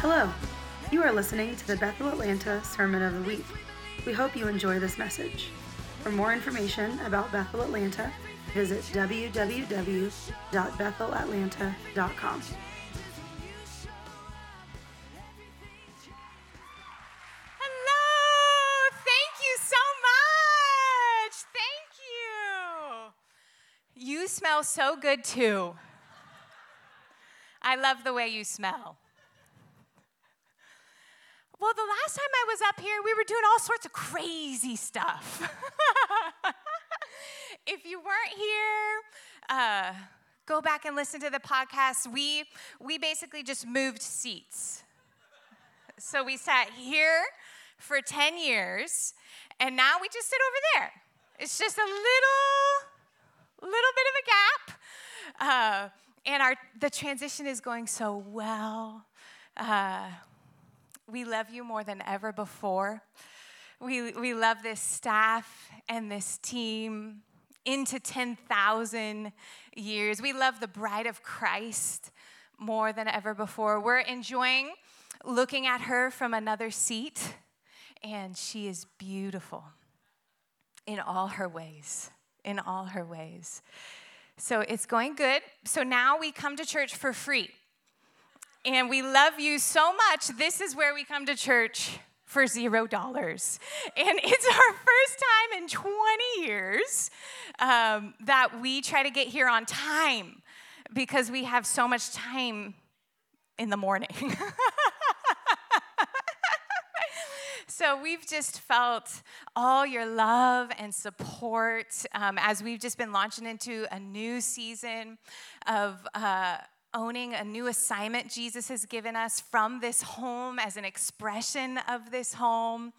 Hello. You are listening to the Bethel Atlanta Sermon of the Week. We hope you enjoy this message. For more information about Bethel Atlanta, visit www.bethelatlanta.com. Hello! Thank you so much. Thank you. You smell so good too. I love the way you smell. Well, the last time I was up here, we were doing all sorts of crazy stuff. if you weren't here, uh, go back and listen to the podcast. We, we basically just moved seats. So we sat here for 10 years, and now we just sit over there. It's just a little, little bit of a gap. Uh, and our, the transition is going so well. Uh, we love you more than ever before. We, we love this staff and this team into 10,000 years. We love the bride of Christ more than ever before. We're enjoying looking at her from another seat, and she is beautiful in all her ways. In all her ways. So it's going good. So now we come to church for free. And we love you so much. This is where we come to church for zero dollars. And it's our first time in 20 years um, that we try to get here on time because we have so much time in the morning. so we've just felt all your love and support um, as we've just been launching into a new season of. Uh, owning a new assignment Jesus has given us from this home as an expression of this home.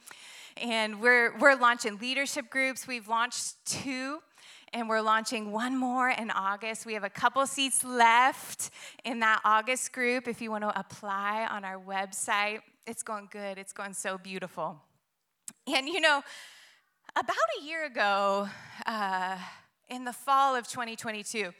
And we're, we're launching leadership groups. We've launched two and we're launching one more in August. We have a couple seats left in that August group if you want to apply on our website. It's going good, it's going so beautiful. And you know, about a year ago, uh, in the fall of 2022,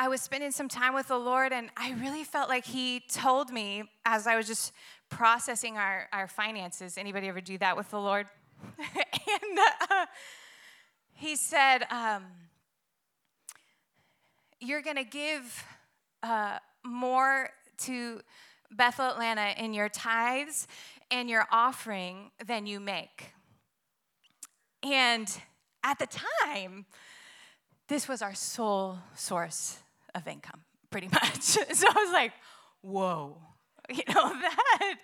I was spending some time with the Lord, and I really felt like He told me as I was just processing our, our finances. Anybody ever do that with the Lord? and uh, he said, um, You're going to give uh, more to Bethel Atlanta in your tithes and your offering than you make. And at the time, this was our sole source of income, pretty much. so I was like, whoa, you know that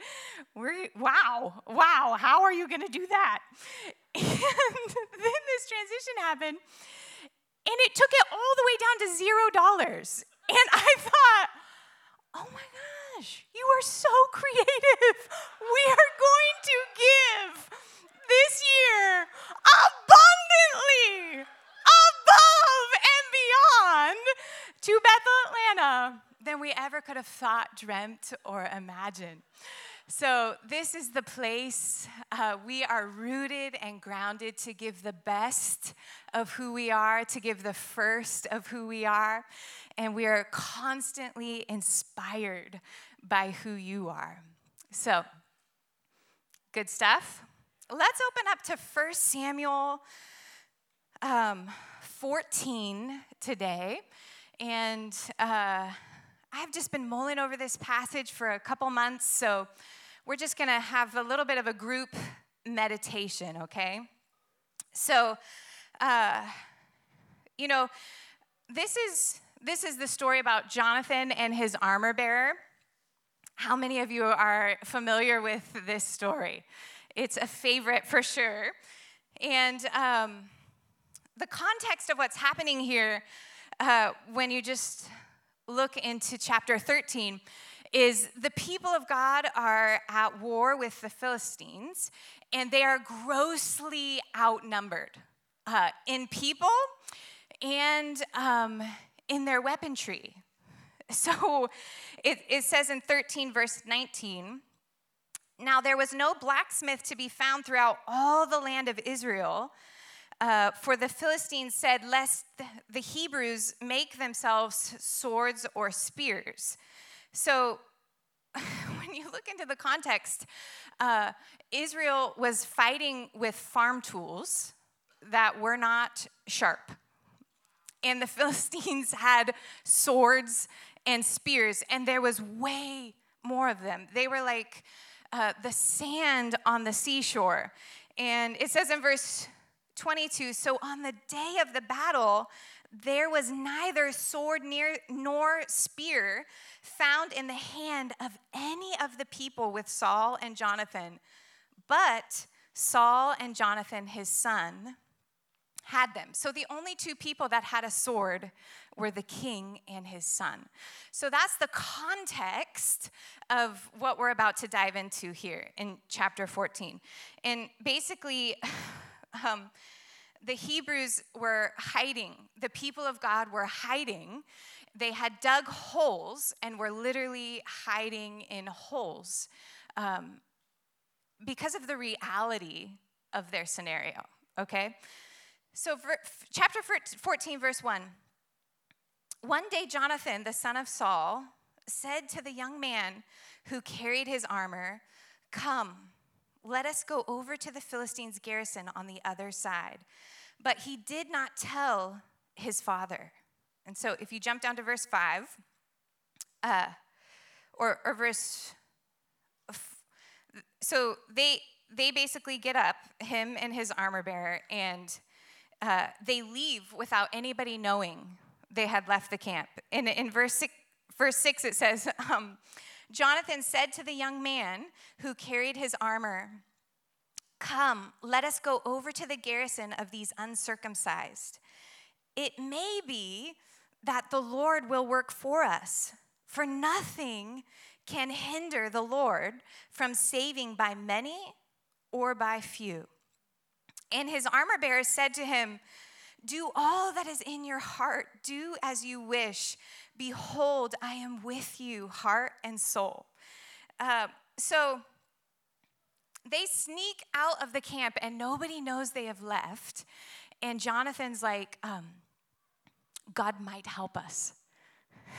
we're wow wow how are you going to do that? And then this transition happened and it took it all the way down to zero dollars. And i thought oh my gosh you are so creative. We are going to give this year abundantly to bethel atlanta than we ever could have thought, dreamt, or imagined. So, this is the place uh, we are rooted and grounded to give the best of who we are, to give the first of who we are. And we are constantly inspired by who you are. So, good stuff. Let's open up to 1 Samuel um, 14 today. And uh, I've just been mulling over this passage for a couple months, so we're just to have a little bit of a group meditation, okay? So, uh, you know, this is this is the story about Jonathan and his armor bearer. How many of you are familiar with this story? It's a favorite for sure. And um, the context of what's happening here, uh, when you just look into chapter 13 is the people of God are at war with the Philistines, and they are grossly outnumbered uh, in people and um, in their weaponry. So it, it says in 13, verse 19 Now there was no blacksmith to be found throughout all the land of Israel uh, for the Philistines said, Lest the Hebrews make themselves swords or spears. So when you look into the context, uh, Israel was fighting with farm tools that were not sharp. And the Philistines had swords and spears, and there was way more of them. They were like uh, the sand on the seashore. And it says in verse 22 So on the day of the battle, there was neither sword near, nor spear found in the hand of any of the people with Saul and Jonathan, but Saul and Jonathan, his son, had them. So the only two people that had a sword were the king and his son. So that's the context of what we're about to dive into here in chapter 14. And basically, um, the Hebrews were hiding, the people of God were hiding. They had dug holes and were literally hiding in holes um, because of the reality of their scenario, okay? So, chapter 14, verse 1. One day, Jonathan, the son of Saul, said to the young man who carried his armor, Come, let us go over to the Philistines' garrison on the other side. But he did not tell his father. And so, if you jump down to verse 5, uh, or, or verse, so they, they basically get up, him and his armor bearer, and uh, they leave without anybody knowing they had left the camp. And in verse, six, verse 6, it says, um, Jonathan said to the young man who carried his armor, Come, let us go over to the garrison of these uncircumcised. It may be that the Lord will work for us, for nothing can hinder the Lord from saving by many or by few. And his armor bearer said to him, Do all that is in your heart, do as you wish. Behold, I am with you, heart and soul. Uh, so they sneak out of the camp, and nobody knows they have left. And Jonathan's like, um, God might help us.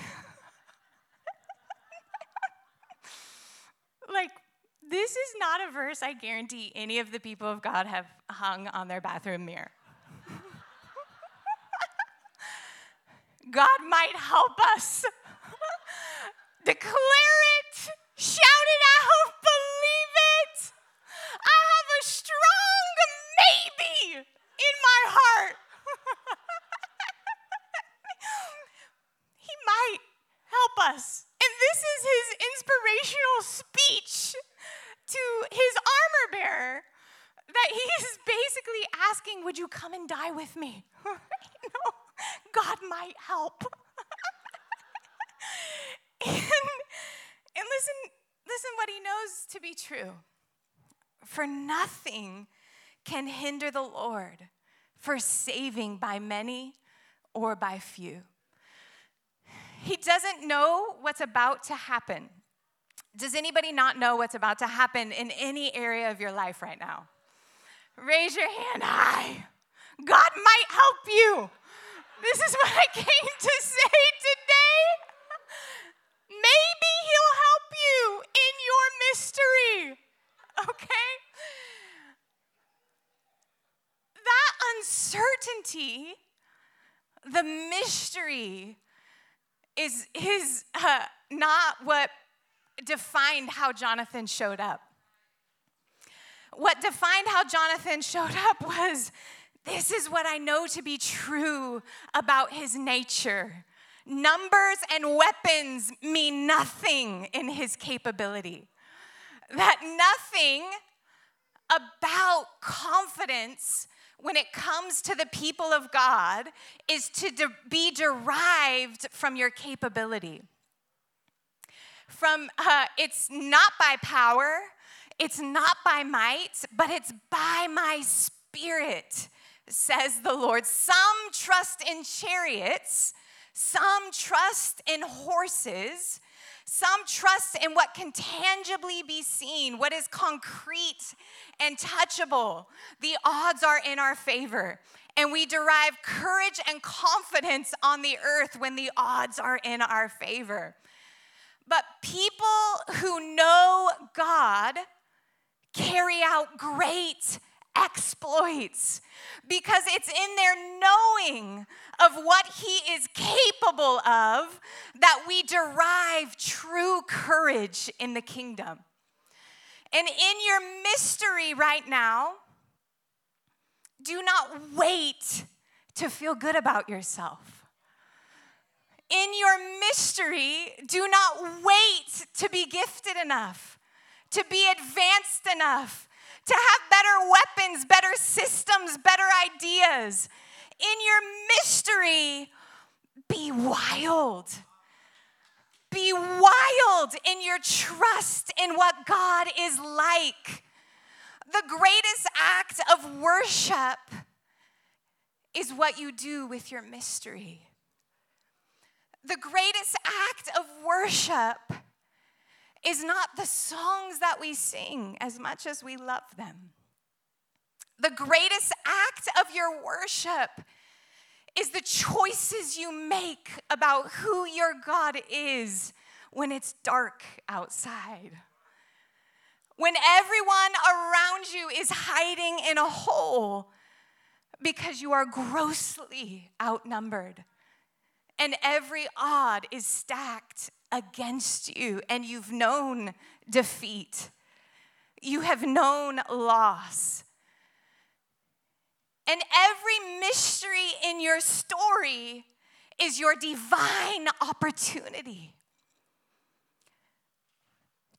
like, this is not a verse I guarantee any of the people of God have hung on their bathroom mirror. God might help us. Declare it, shout it out, believe it. I have a strong maybe in my heart. he might help us. And this is his inspirational speech to his armor bearer that he is basically asking, Would you come and die with me? God might help. and, and listen, listen what he knows to be true. For nothing can hinder the Lord for saving by many or by few. He doesn't know what's about to happen. Does anybody not know what's about to happen in any area of your life right now? Raise your hand high. God might help you. This is what I came to say today. Maybe He'll help you in your mystery. Okay? That uncertainty, the mystery, is, is uh, not what defined how Jonathan showed up. What defined how Jonathan showed up was this is what I know to be true about his nature. Numbers and weapons mean nothing in his capability. That nothing about confidence when it comes to the people of God is to de- be derived from your capability from uh, it's not by power, it's not by might, but it's by my spirit, says the Lord. Some trust in chariots, some trust in horses. Some trust in what can tangibly be seen, what is concrete and touchable. The odds are in our favor. And we derive courage and confidence on the earth when the odds are in our favor. But people who know God carry out great exploits because it's in their knowing of what He is capable of that we derive true courage in the kingdom. And in your mystery right now, do not wait to feel good about yourself. In your mystery, do not wait to be gifted enough, to be advanced enough, to have better weapons, better systems, better ideas. In your mystery, be wild. Be wild in your trust in what God is like. The greatest act of worship is what you do with your mystery. The greatest act of worship is not the songs that we sing as much as we love them. The greatest act of your worship is the choices you make about who your God is when it's dark outside. When everyone around you is hiding in a hole because you are grossly outnumbered and every odd is stacked against you and you've known defeat. You have known loss. And every mystery in your story is your divine opportunity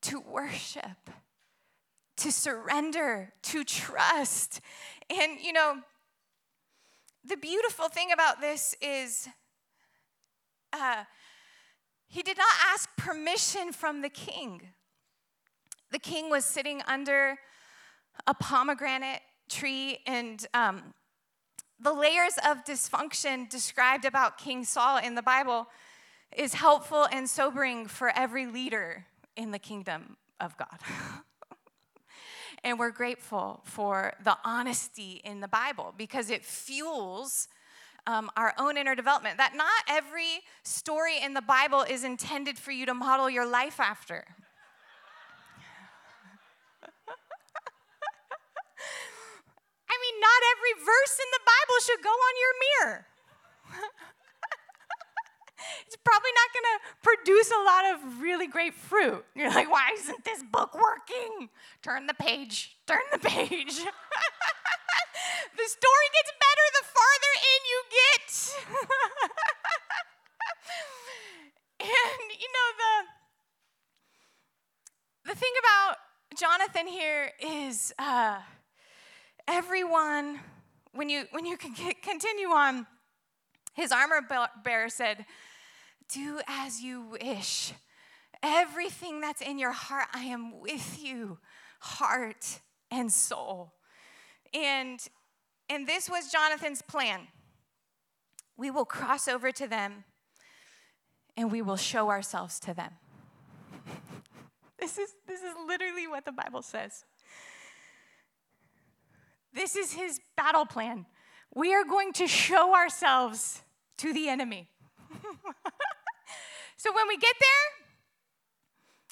to worship, to surrender, to trust. And you know, the beautiful thing about this is uh, he did not ask permission from the king. The king was sitting under a pomegranate tree, and um, the layers of dysfunction described about King Saul in the Bible is helpful and sobering for every leader in the kingdom of God. and we're grateful for the honesty in the Bible because it fuels um, our own inner development. That not every story in the Bible is intended for you to model your life after. I mean, not every verse in the Bible should go on your mirror. it's probably not going to produce a lot of really great fruit. You're like, why isn't this book working? Turn the page, turn the page. the story gets better the farther in you get. and you know the the thing about Jonathan here is uh, everyone when you when you can continue on his armor bearer said do as you wish. Everything that's in your heart, I am with you, heart and soul. And, and this was Jonathan's plan. We will cross over to them and we will show ourselves to them. this, is, this is literally what the Bible says. This is his battle plan. We are going to show ourselves to the enemy. So when we get there,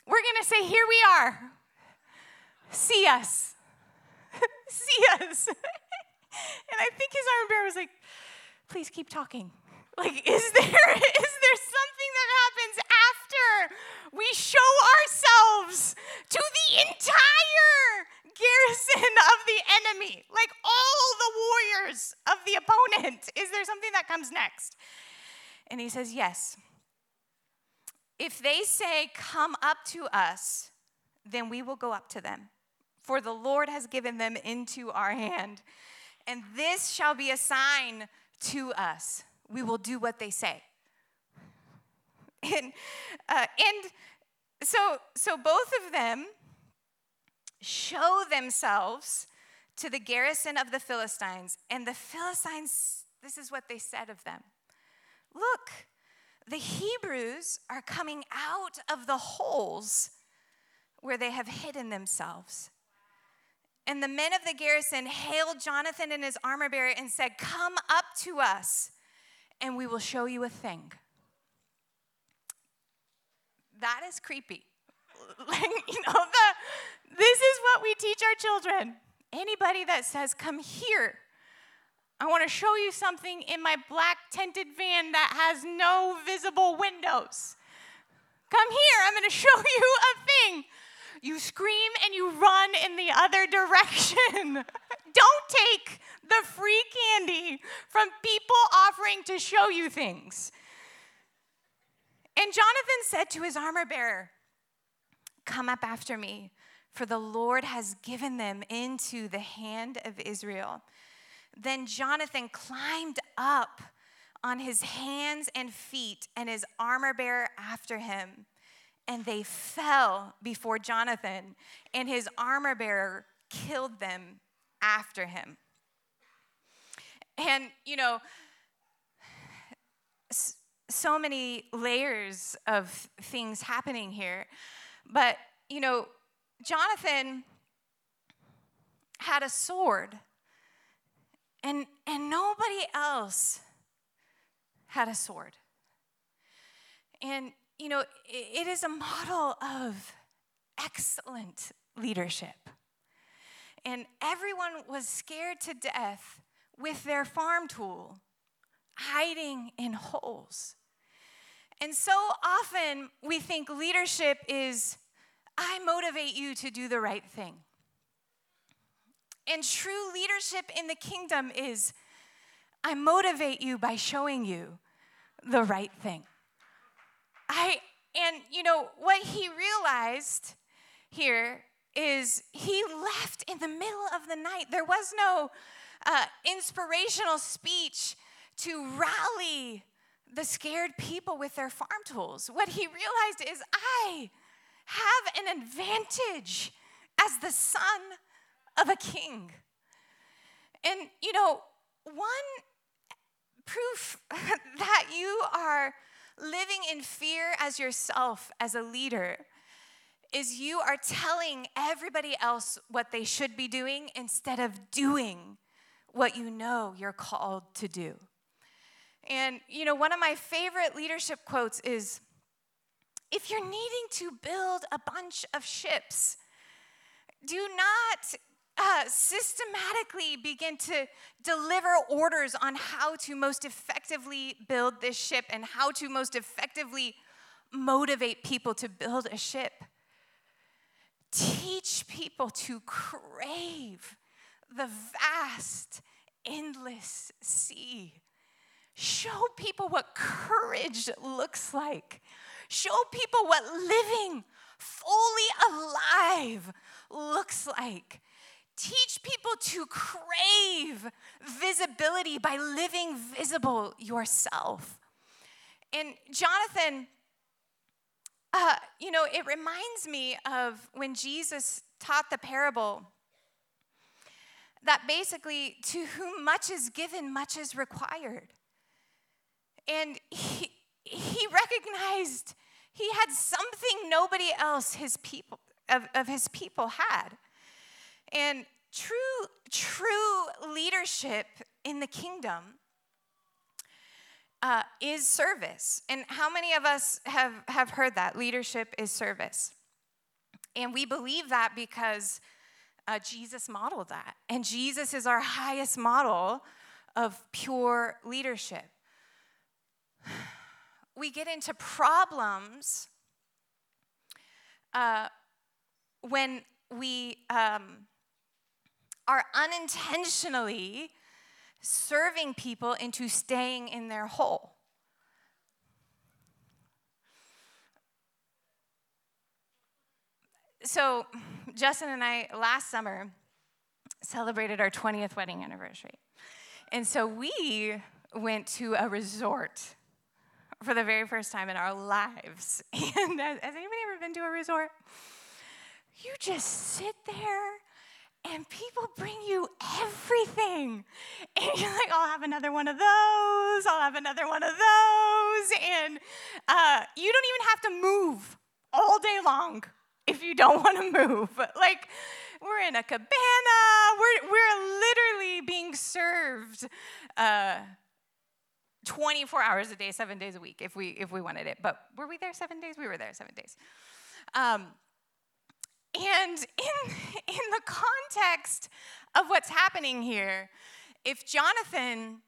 we're going to say, Here we are. See us. See us. and I think his armor bearer was like, Please keep talking. Like, is there, is there something that happens after we show ourselves to the entire garrison of the enemy? Like all the warriors of the opponent. Is there something that comes next? And he says, Yes. If they say, Come up to us, then we will go up to them. For the Lord has given them into our hand. And this shall be a sign to us. We will do what they say. And, uh, and so, so both of them show themselves to the garrison of the Philistines. And the Philistines, this is what they said of them Look, the Hebrews are coming out of the holes where they have hidden themselves. And the men of the garrison hailed Jonathan and his armor bearer and said, Come up to us, and we will show you a thing. that is creepy. you know, the, this is what we teach our children. Anybody that says, come here, I want to show you something in my black tented van that has no visible windows. Come here, I'm going to show you a thing. You scream and you run in the other direction. Don't take the free candy from people offering to show you things. And Jonathan said to his armor bearer, Come up after me, for the Lord has given them into the hand of Israel. Then Jonathan climbed up on his hands and feet, and his armor bearer after him. And they fell before Jonathan, and his armor bearer killed them after him. And, you know, so many layers of things happening here. But, you know, Jonathan had a sword, and, and nobody else had a sword. And, you know, it, is a model of excellent leadership. And everyone was scared to death with their farm tool, hiding in holes. And so often we think leadership is, I motivate you to do the right thing. And true leadership in the kingdom is, I motivate you by showing you the right thing. I, and you know, what he realized here is he left in the middle of the night. There was no uh, inspirational speech to rally the scared people with their farm tools. What he realized is, I have an advantage as the son of a king. And, you know, one proof that you are living in fear as yourself, as a leader, is you are telling everybody else what they should be doing instead of doing what you know you're called to do. And, you know, one of my favorite leadership quotes is if you're needing to build a bunch of ships, do not uh, systematically begin to deliver orders on how to most effectively build this ship and how to most effectively motivate people to build a ship. Teach people to crave the vast, endless sea Show people what courage looks like. Show people what living fully alive looks like. Teach people to crave visibility by living visible yourself. And Jonathan, uh, you know, it reminds me of when Jesus taught the parable that basically, to whom much is given, much is required. And he, he recognized he had something nobody else his people of, of his people had. And true, true leadership in the kingdom uh, is service. And how many of us have, have heard that? Leadership is service. And we believe that because uh, Jesus modeled that. And Jesus is our highest model of pure leadership we get into problems uh, when we um, are unintentionally serving people into staying in their hole. So, Justin and I last summer celebrated our 20th wedding anniversary. And so we went to a resort for the very first time in our lives. And uh, has anybody ever been to a resort? You just sit there and people bring you everything. And you're like, I'll have another one of those, I'll have another one of those. And uh, you don't even have to move all day long if you don't want to move. Like, we're in a cabana, we're, we're literally being served. Uh, 24 hours a day, seven days a week, if we if we wanted it. But were we there seven days? We were there seven days. Um, and in in the context of what's happening here, if Jonathan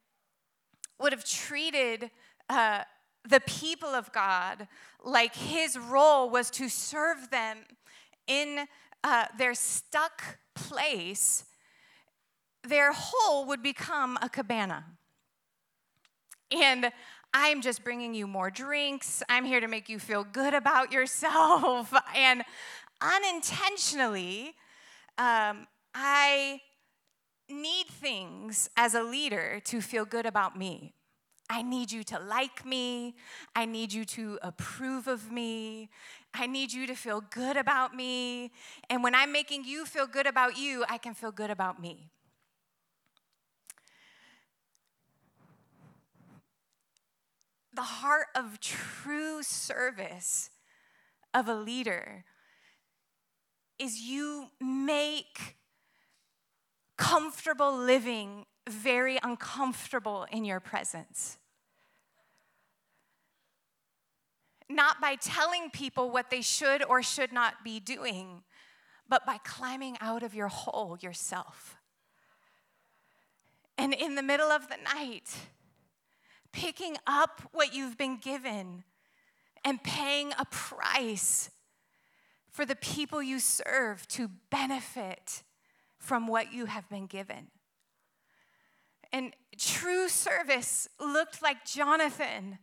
would have treated uh, the people of God like his role was to serve them in uh, their stuck place, their hole would become a cabana. And I'm just bringing you more drinks. I'm here to make you feel good about yourself. and unintentionally, um, I need things as a leader to feel good about me. I need you to like me. I need you to approve of me. I need you to feel good about me. And when I'm making you feel good about you, I can feel good about me. The heart of true service of a leader is you make comfortable living very uncomfortable in your presence. Not by telling people what they should or should not be doing, but by climbing out of your hole yourself. And in the middle of the night, picking up what you've been given and paying a price for the people you serve to benefit from what you have been given. And true service looked like Jonathan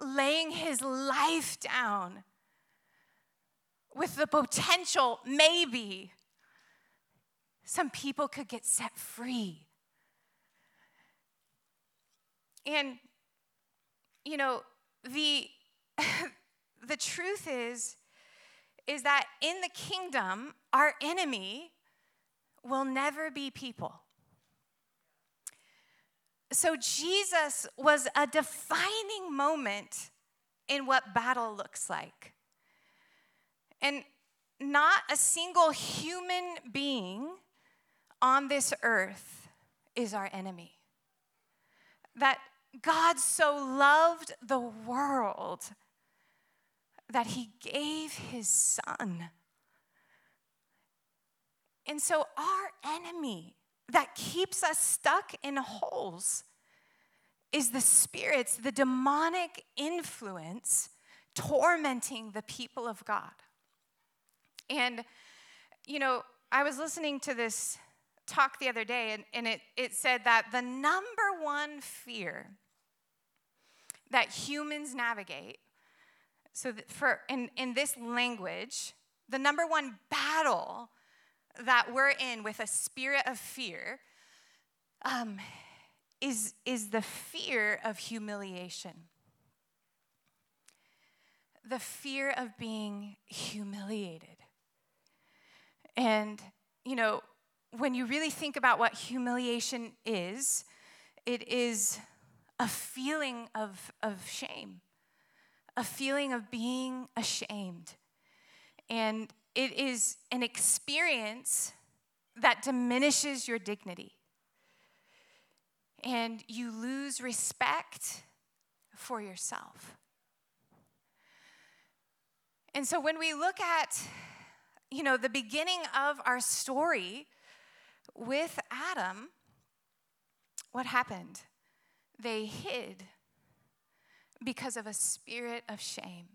laying his life down with the potential, maybe, some people could get set free. And, you know, the, the truth is, is that in the kingdom, our enemy will never be people. So Jesus was a defining moment in what battle looks like. And not a single human being on this earth is our enemy. That God so loved the world that he gave his son and so, our enemy that keeps us stuck in holes is the spirits, the demonic influence tormenting the people of God. And, you know, I was listening to this talk the other day, and, and it, it said that the number one fear that humans navigate, so for in, in this language, the number one battle that we're in with a spirit of fear um, is, is the fear of humiliation. The fear of being humiliated. And, you know, when you really think about what humiliation is, it is a feeling of, of shame, a feeling of being ashamed. And it is an experience that diminishes your dignity. And you lose respect for yourself. And so when we look at, you know, the beginning of our story with Adam, what happened? They hid because of a spirit of shame.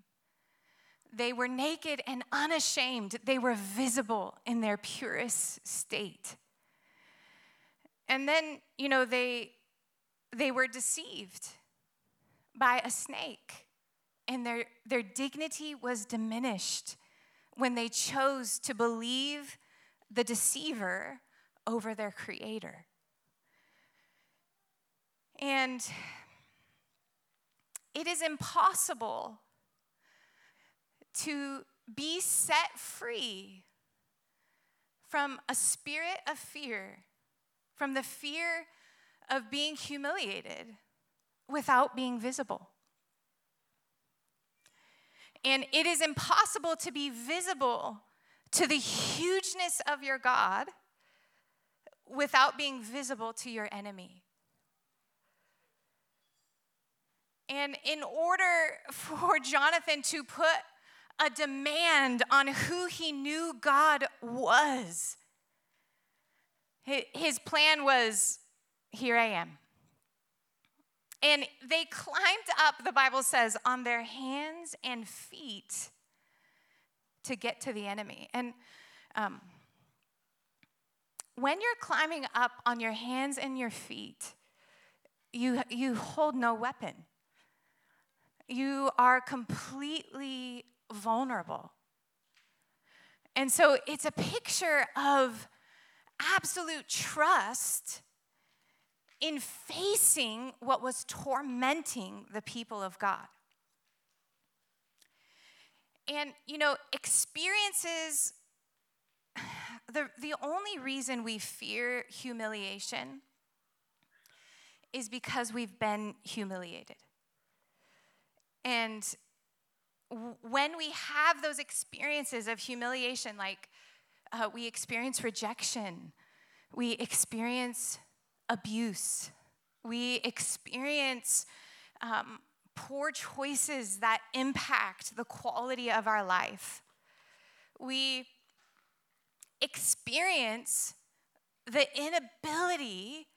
They were naked and unashamed. They were visible in their purest state. And then, you know, they, they were deceived by a snake, and their, their dignity was diminished when they chose to believe the deceiver over their creator. And it is impossible to be set free from a spirit of fear, from the fear of being humiliated without being visible. And it is impossible to be visible to the hugeness of your God without being visible to your enemy. And in order for Jonathan to put a demand on who he knew God was, his plan was here I am. And they climbed up, the Bible says, on their hands and feet to get to the enemy. And um, when you're climbing up on your hands and your feet, you, you hold no weapon. You are completely vulnerable. And so it's a picture of absolute trust in facing what was tormenting the people of God. And, you know, experiences, the, the only reason we fear humiliation is because we've been humiliated. And when we have those experiences of humiliation, like uh, we experience rejection, we experience abuse, we experience um, poor choices that impact the quality of our life. We experience the inability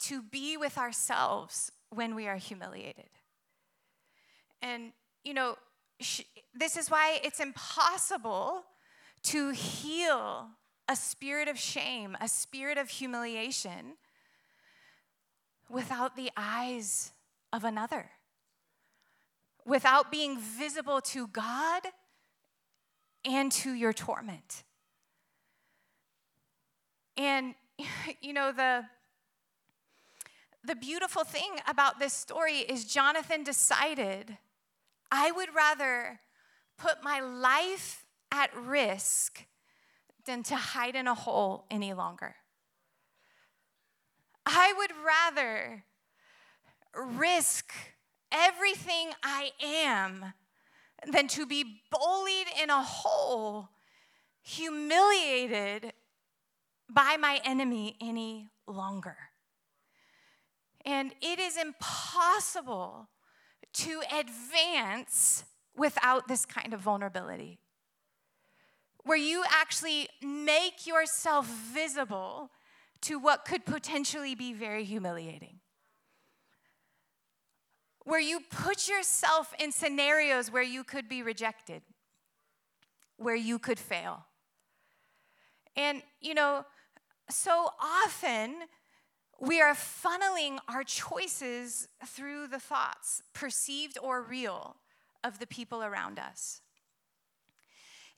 to be with ourselves when we are humiliated. And, you know, sh- this is why it's impossible to heal a spirit of shame, a spirit of humiliation without the eyes of another, without being visible to God and to your torment. And, you know, the, the beautiful thing about this story is Jonathan decided I would rather put my life at risk than to hide in a hole any longer. I would rather risk everything I am than to be bullied in a hole, humiliated by my enemy any longer. And it is impossible to advance without this kind of vulnerability, where you actually make yourself visible to what could potentially be very humiliating. Where you put yourself in scenarios where you could be rejected, where you could fail. And, you know, so often we are funneling our choices through the thoughts, perceived or real, of the people around us.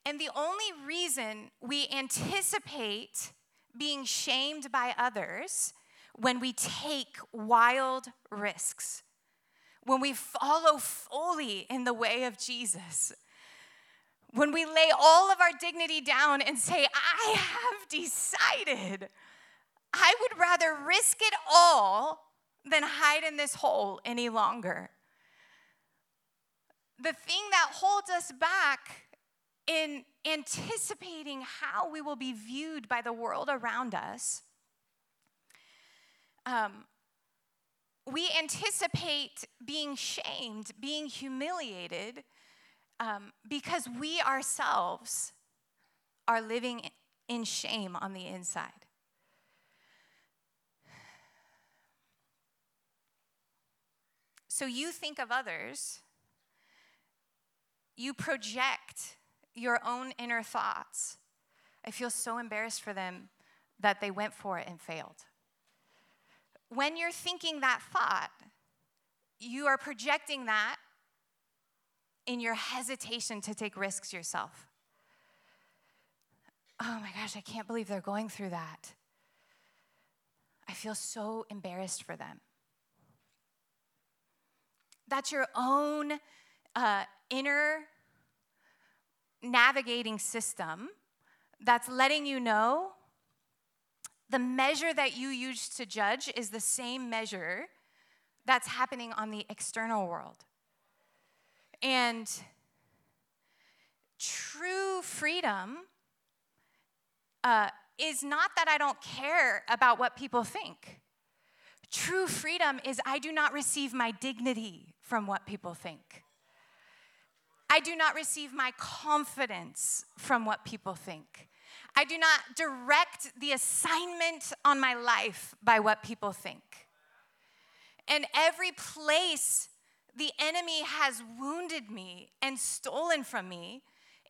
And the only reason we anticipate being shamed by others when we take wild risks, when we follow fully in the way of Jesus, when we lay all of our dignity down and say, I have decided I would rather risk it all than hide in this hole any longer. The thing that holds us back in anticipating how we will be viewed by the world around us, um, we anticipate being shamed, being humiliated, um, because we ourselves are living in shame on the inside. So you think of others, you project your own inner thoughts. I feel so embarrassed for them that they went for it and failed. When you're thinking that thought, you are projecting that in your hesitation to take risks yourself. Oh my gosh, I can't believe they're going through that. I feel so embarrassed for them. That's your own uh, inner navigating system that's letting you know the measure that you use to judge is the same measure that's happening on the external world. And true freedom uh, is not that I don't care about what people think. True freedom is I do not receive my dignity from what people think. I do not receive my confidence from what people think. I do not direct the assignment on my life by what people think. And every place the enemy has wounded me and stolen from me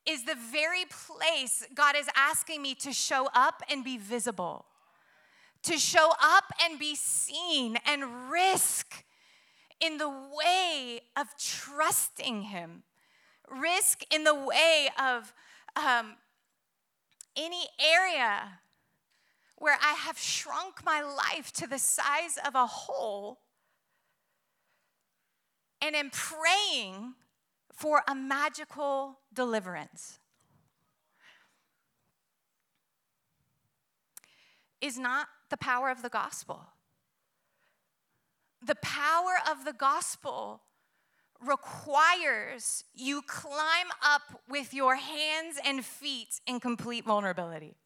is the very place God is asking me to show up and be visible, to show up and be seen and risk in the way of trusting Him, risk in the way of um, any area where I have shrunk my life to the size of a hole and am praying for a magical deliverance is not the power of the gospel. The power of the gospel requires you climb up with your hands and feet in complete vulnerability.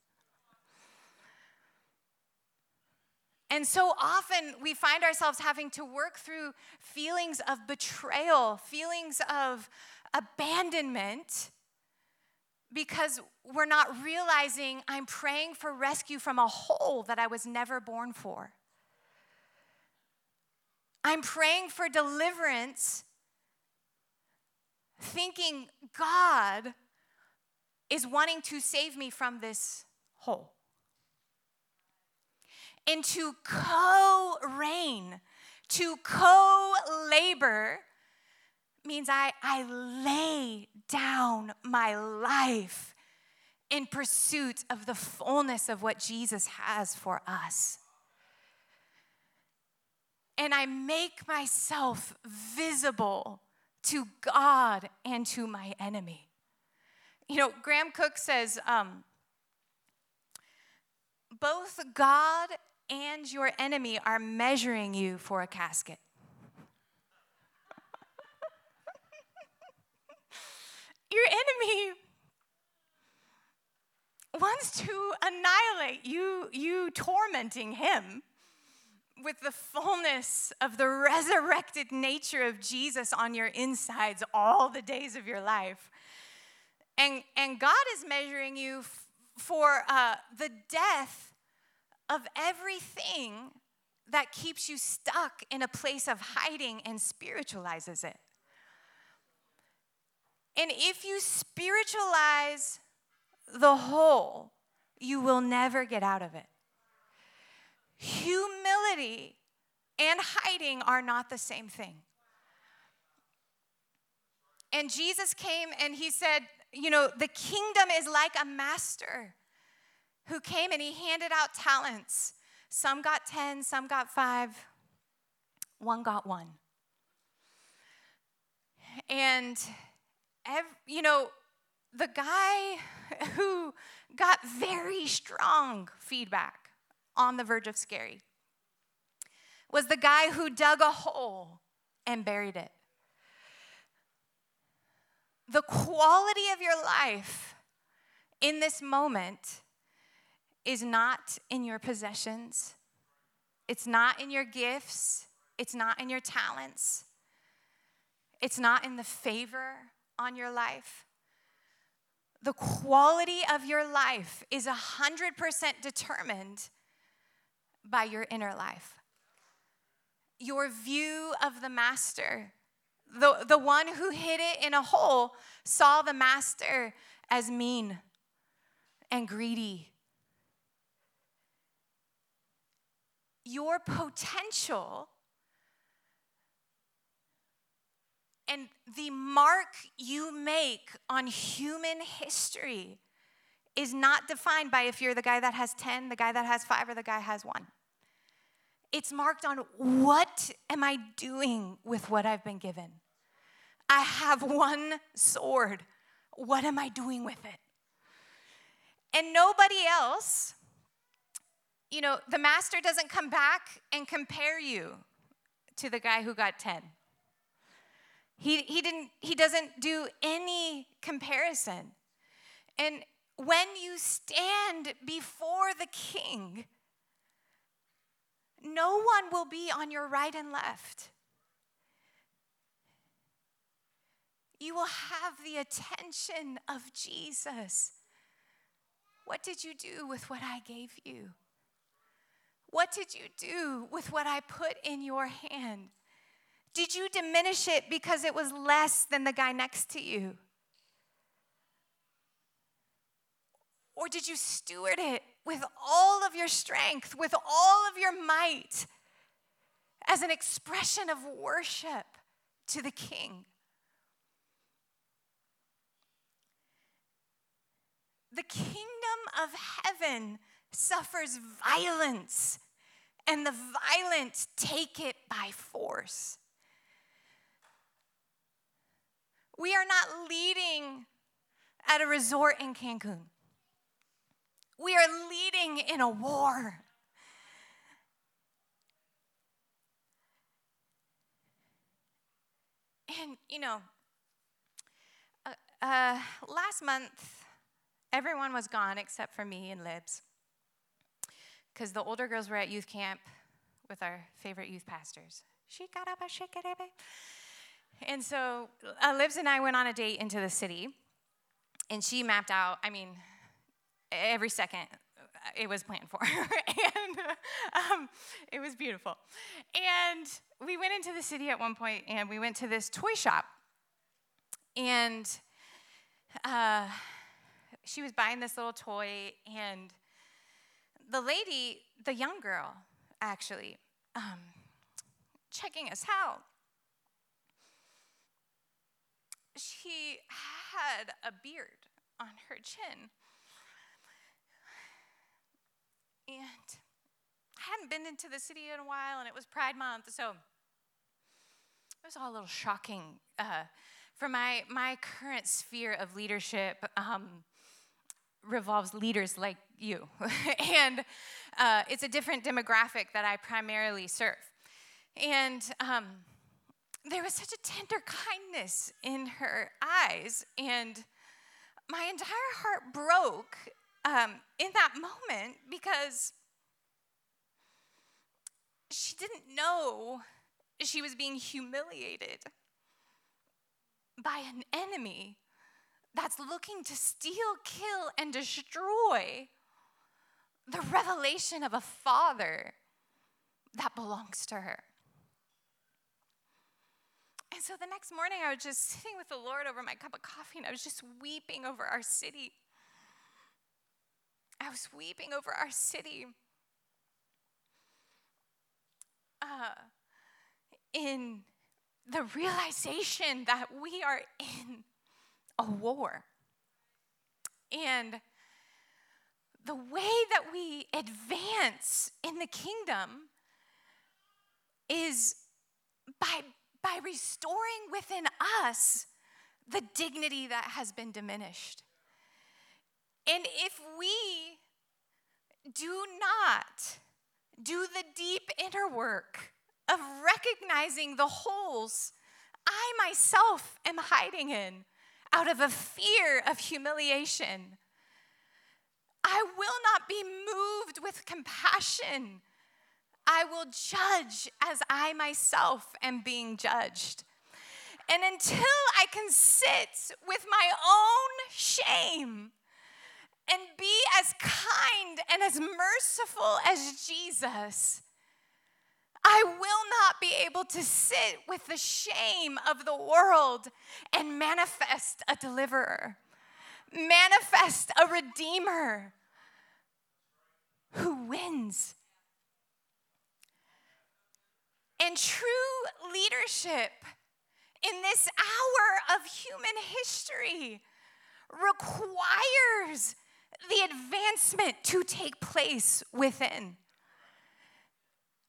And so often we find ourselves having to work through feelings of betrayal, feelings of abandonment, because we're not realizing I'm praying for rescue from a hole that I was never born for. I'm praying for deliverance, thinking God is wanting to save me from this hole and to co reign, to co labor means I, I lay down my life in pursuit of the fullness of what Jesus has for us. And I make myself visible to God and to my enemy. You know, Graham Cooke says um, both God and your enemy are measuring you for a casket. your enemy wants to annihilate you, you tormenting him with the fullness of the resurrected nature of Jesus on your insides all the days of your life. And, and God is measuring you f- for uh, the death of everything that keeps you stuck in a place of hiding and spiritualizes it. And if you spiritualize the whole, you will never get out of it. Humility and hiding are not the same thing. And Jesus came and he said, You know, the kingdom is like a master who came and he handed out talents. Some got 10, some got five, one got one. And, every, you know, the guy who got very strong feedback on the verge of scary was the guy who dug a hole and buried it. The quality of your life in this moment is not in your possessions, it's not in your gifts, it's not in your talents, it's not in the favor on your life. The quality of your life is 100% determined by your inner life. Your view of the master, the, the one who hid it in a hole, saw the master as mean and greedy your potential and the mark you make on human history is not defined by if you're the guy that has 10, the guy that has 5 or the guy has 1. It's marked on what am I doing with what I've been given? I have one sword. What am I doing with it? And nobody else you know, the master doesn't come back and compare you to the guy who got 10. He, he, didn't, he doesn't do any comparison. And when you stand before the king, no one will be on your right and left. you will have the attention of Jesus. What did you do with what I gave you? What did you do with what I put in your hand? Did you diminish it because it was less than the guy next to you? Or did you steward it with all of your strength, with all of your might, as an expression of worship to the King? The kingdom of heaven suffers violence, and the violent take it by force. We are not leading at a resort in Cancun. We are leading in a war. And, you know, uh, uh, last month, everyone was gone except for me and Libs. Because the older girls were at youth camp with our favorite youth pastors. She got up a shake it, And so uh, Libs and I went on a date into the city, and she mapped out, I mean, every second it was planned for. and um, it was beautiful. And we went into the city at one point and we went to this toy shop. And uh, she was buying this little toy, and the lady, the young girl, actually, um, checking us out, she had a beard on her chin. And I hadn't been into the city in a while, and it was Pride Month, so it was all a little shocking. Uh, for my, my current sphere of leadership um, revolves leaders like you. and uh, it's a different demographic that I primarily serve. And um, there was such a tender kindness in her eyes, and my entire heart broke um, in that moment because she didn't know she was being humiliated by an enemy that's looking to steal, kill, and destroy the revelation of a father that belongs to her. And so the next morning, I was just sitting with the Lord over my cup of coffee, and I was just weeping over our city. I was weeping over our city. Uh, in the realization that we are in a war. And the way that we advance in the kingdom is by, by restoring within us the dignity that has been diminished. And if we do not do the deep inner work of recognizing the holes I myself am hiding in out of a fear of humiliation, I will not be moved with compassion. I will judge as I myself am being judged. And until I can sit with my own shame and be as kind and as merciful as Jesus, I will not be able to sit with the shame of the world and manifest a deliverer, manifest a redeemer who wins. And true leadership in this hour of human history requires the advancement to take place within.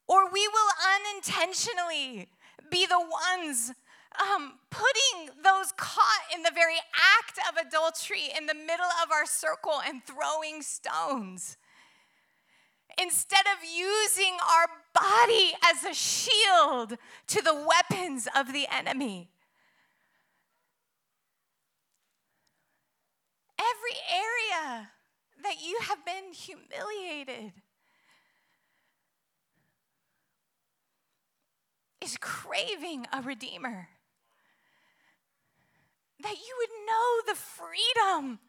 Or we will unintentionally be the ones um, putting those caught in the very act of adultery in the middle of our circle and throwing stones. Instead of using our body as a shield to the weapons of the enemy. Every area that you have been humiliated is craving a redeemer. that you would know the freedom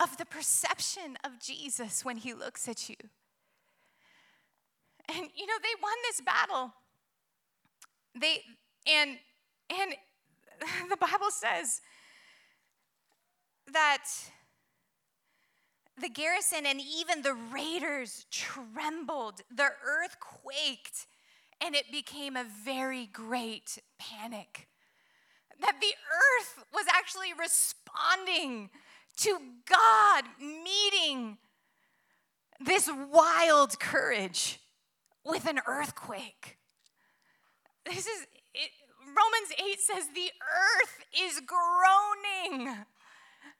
of the perception of Jesus when he looks at you. And you know, they won this battle. They and and the Bible says that the garrison and even the raiders trembled. The earth quaked, and it became a very great panic. That the earth was actually responding to God meeting this wild courage with an earthquake. This is, it, Romans 8 says, the earth is groaning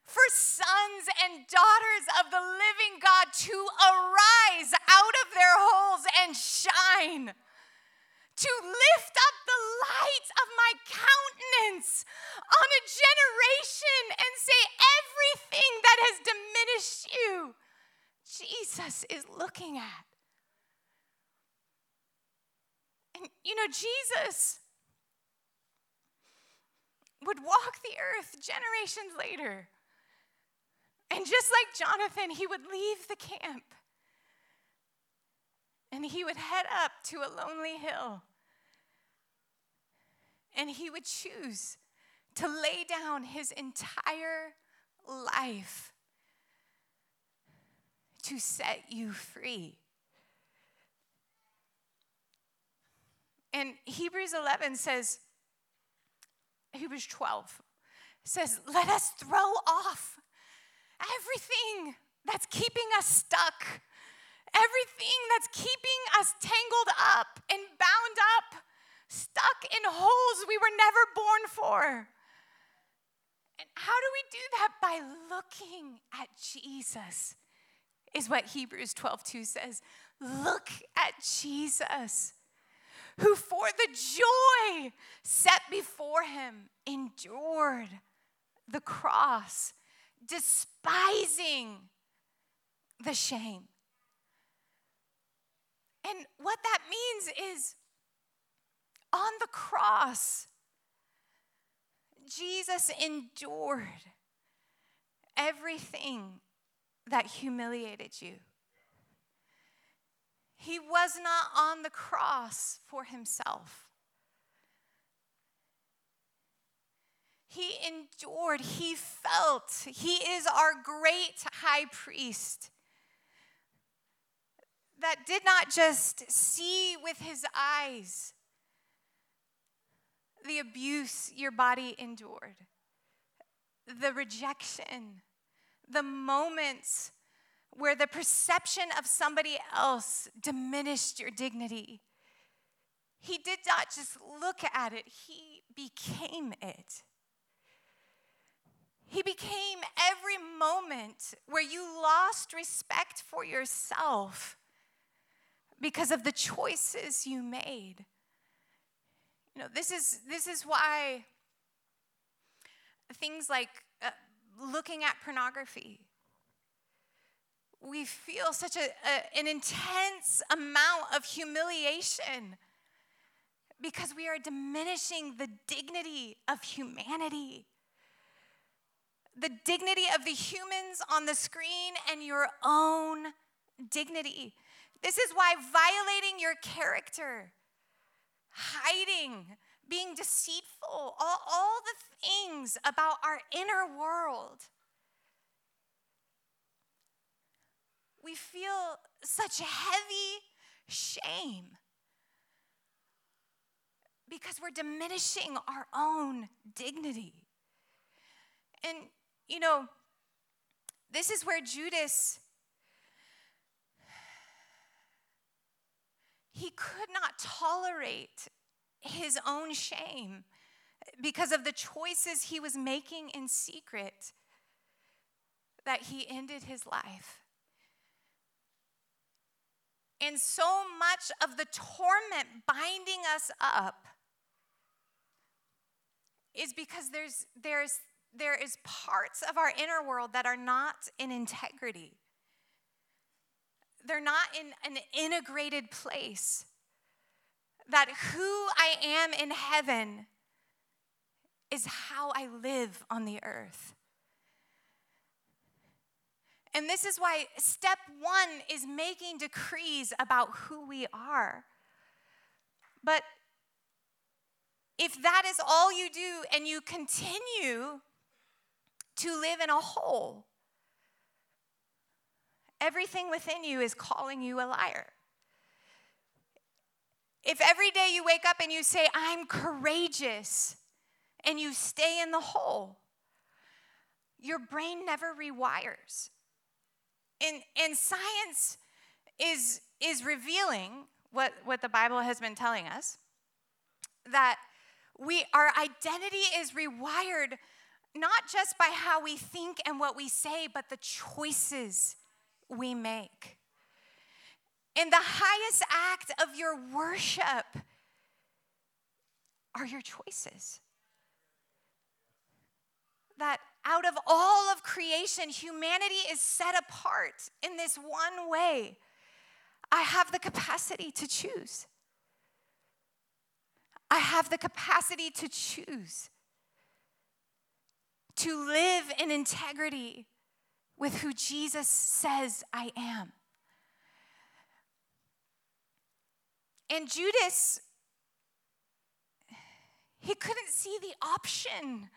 for sons and daughters of the living God to arise out of their holes and shine, to lift up the light of my countenance on a generation and say, everything that has diminished you, Jesus is looking at. And you know, Jesus would walk the earth generations later. And just like Jonathan, he would leave the camp and he would head up to a lonely hill. And he would choose to lay down his entire life to set you free. And Hebrews 11 says, Hebrews 12 says, Let us throw off everything that's keeping us stuck, everything that's keeping us tangled up and bound up, stuck in holes we were never born for. And how do we do that? By looking at Jesus, is what Hebrews 12 2 says. Look at Jesus who for the joy set before him endured the cross, despising the shame. And what that means is on the cross, Jesus endured everything that humiliated you. He was not on the cross for himself. He endured, he felt. He is our great high priest that did not just see with his eyes the abuse your body endured, the rejection, the moments where the perception of somebody else diminished your dignity. He did not just look at it, he became it. He became every moment where you lost respect for yourself because of the choices you made. You know, this is, this is why things like uh, looking at pornography, we feel such a, a, an intense amount of humiliation because we are diminishing the dignity of humanity, the dignity of the humans on the screen, and your own dignity. This is why violating your character, hiding, being deceitful, all, all the things about our inner world we feel such heavy shame because we're diminishing our own dignity. And, you know, this is where Judas, he could not tolerate his own shame because of the choices he was making in secret that he ended his life. And so much of the torment binding us up is because there's, there's, there is parts of our inner world that are not in integrity. They're not in an integrated place. That who I am in heaven is how I live on the earth. And this is why step one is making decrees about who we are. But if that is all you do and you continue to live in a hole, everything within you is calling you a liar. If every day you wake up and you say, I'm courageous, and you stay in the hole, your brain never rewires. And, and science is, is revealing what, what the Bible has been telling us that we, our identity is rewired not just by how we think and what we say, but the choices we make. And the highest act of your worship are your choices. That out of all of creation, humanity is set apart in this one way. I have the capacity to choose. I have the capacity to choose, to live in integrity with who Jesus says I am. And Judas, he couldn't see the option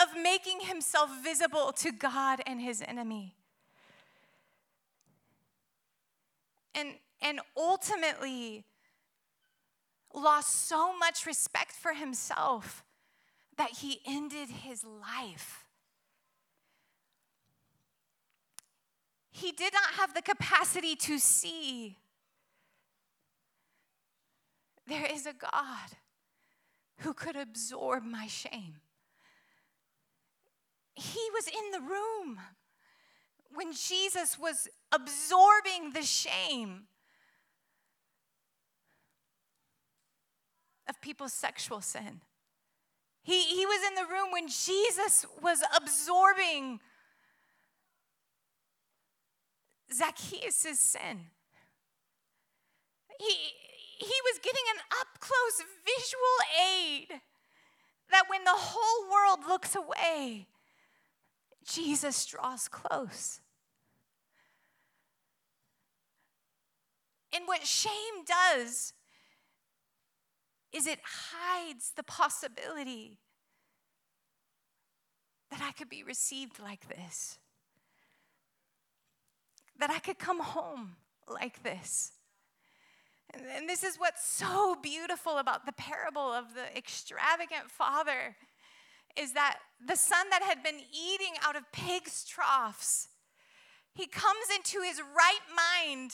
of making himself visible to God and his enemy. And, and ultimately lost so much respect for himself that he ended his life. He did not have the capacity to see there is a God who could absorb my shame. He was in the room when Jesus was absorbing the shame of people's sexual sin. He, he was in the room when Jesus was absorbing Zacchaeus' sin. He, he was getting an up close visual aid that when the whole world looks away, Jesus draws close. And what shame does is it hides the possibility that I could be received like this, that I could come home like this. And this is what's so beautiful about the parable of the extravagant father is that the son that had been eating out of pigs' troughs, he comes into his right mind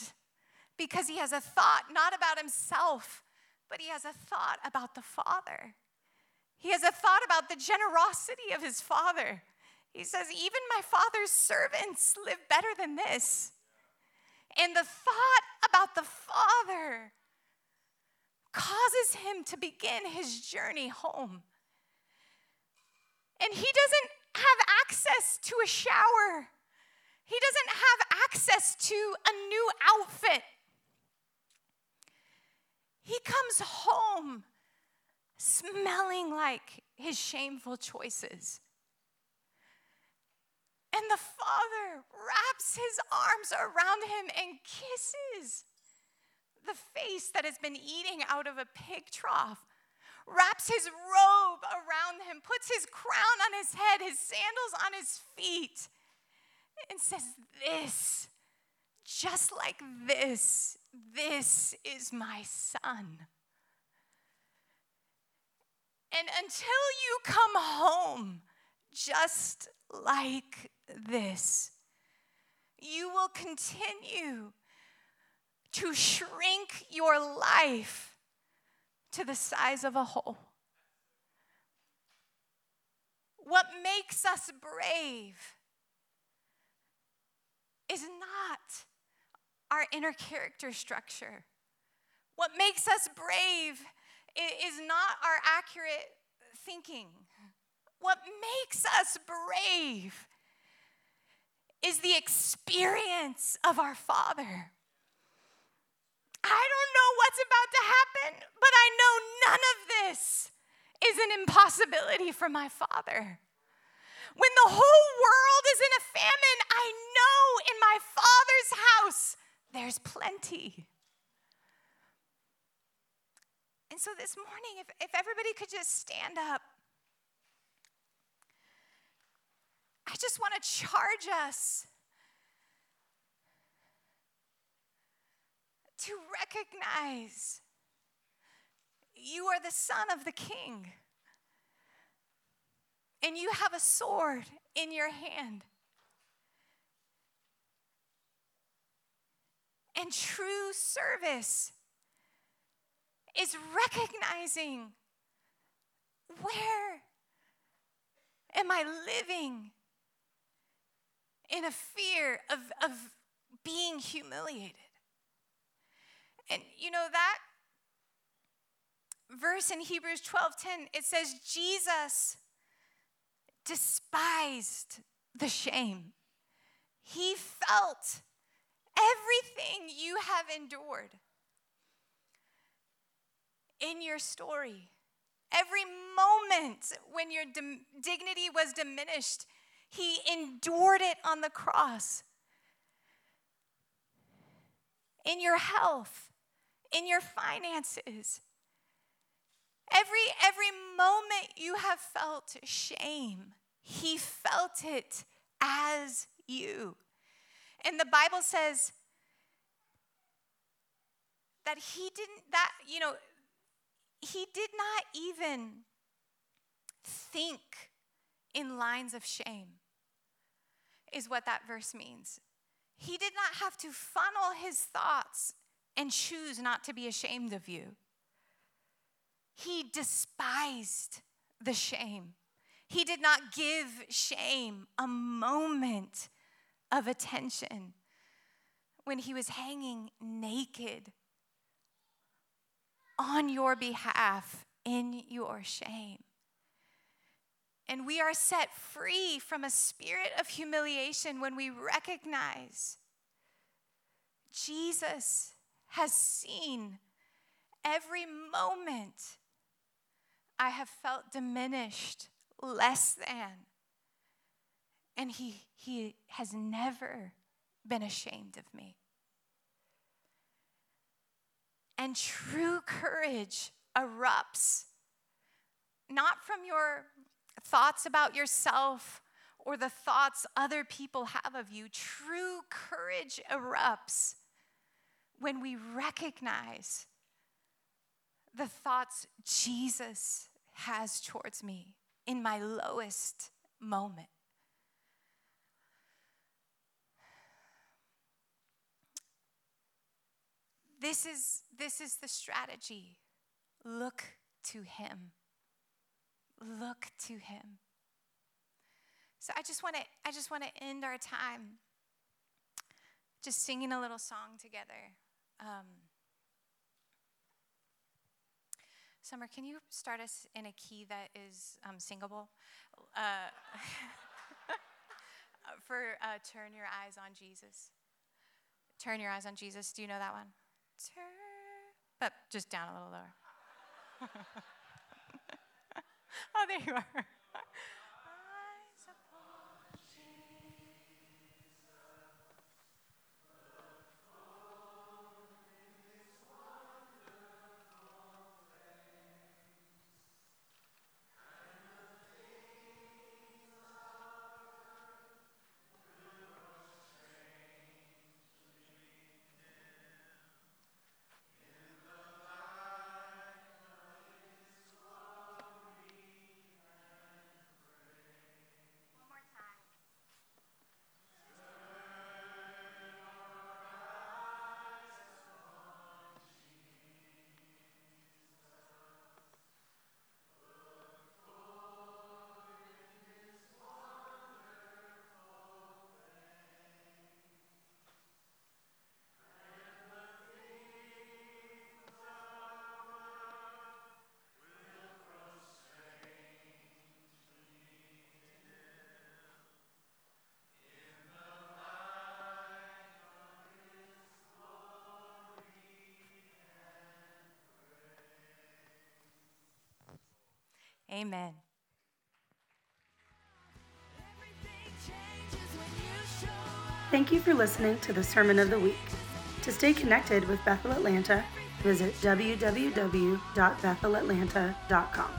because he has a thought not about himself, but he has a thought about the father. He has a thought about the generosity of his father. He says, Even my father's servants live better than this. And the thought about the Father causes him to begin his journey home. And he doesn't have access to a shower, he doesn't have access to a new outfit. He comes home smelling like his shameful choices. And the father wraps his arms around him and kisses the face that has been eating out of a pig trough, wraps his robe around him, puts his crown on his head, his sandals on his feet, and says, This, just like this, this is my son. And until you come home, just like this, you will continue to shrink your life to the size of a hole. What makes us brave is not our inner character structure. What makes us brave is not our accurate thinking. What makes us brave is the experience of our Father. I don't know what's about to happen, but I know none of this is an impossibility for my Father. When the whole world is in a famine, I know in my Father's house there's plenty. And so this morning, if, if everybody could just stand up, I just want to charge us to recognize you are the son of the king. And you have a sword in your hand. And true service is recognizing where am I living in a fear of, of being humiliated? And you know that verse in Hebrews 12:10 it says Jesus despised the shame. He felt everything you have endured in your story. Every moment when your dignity was diminished, he endured it on the cross. In your health, in your finances, every every moment you have felt shame, he felt it as you. And the Bible says that he didn't that you know he did not even think in lines of shame, is what that verse means. He did not have to funnel his thoughts and choose not to be ashamed of you. He despised the shame. He did not give shame a moment of attention when he was hanging naked on your behalf in your shame. And we are set free from a spirit of humiliation when we recognize Jesus has seen every moment I have felt diminished, less than. And he, he has never been ashamed of me. And true courage erupts not from your thoughts about yourself or the thoughts other people have of you. True courage erupts when we recognize the thoughts Jesus has towards me in my lowest moment. This is, this is the strategy. Look to Him. Look to Him. So I just want to I just want to end our time just singing a little song together. Um, Summer, can you start us in a key that is um, singable? Uh, for uh, Turn Your Eyes on Jesus. Turn Your Eyes on Jesus. Do you know that one? But just down a little lower. oh, there you are. Amen. Thank you for listening to the Sermon of the Week. To stay connected with Bethel Atlanta, visit www.bethelatlanta.com.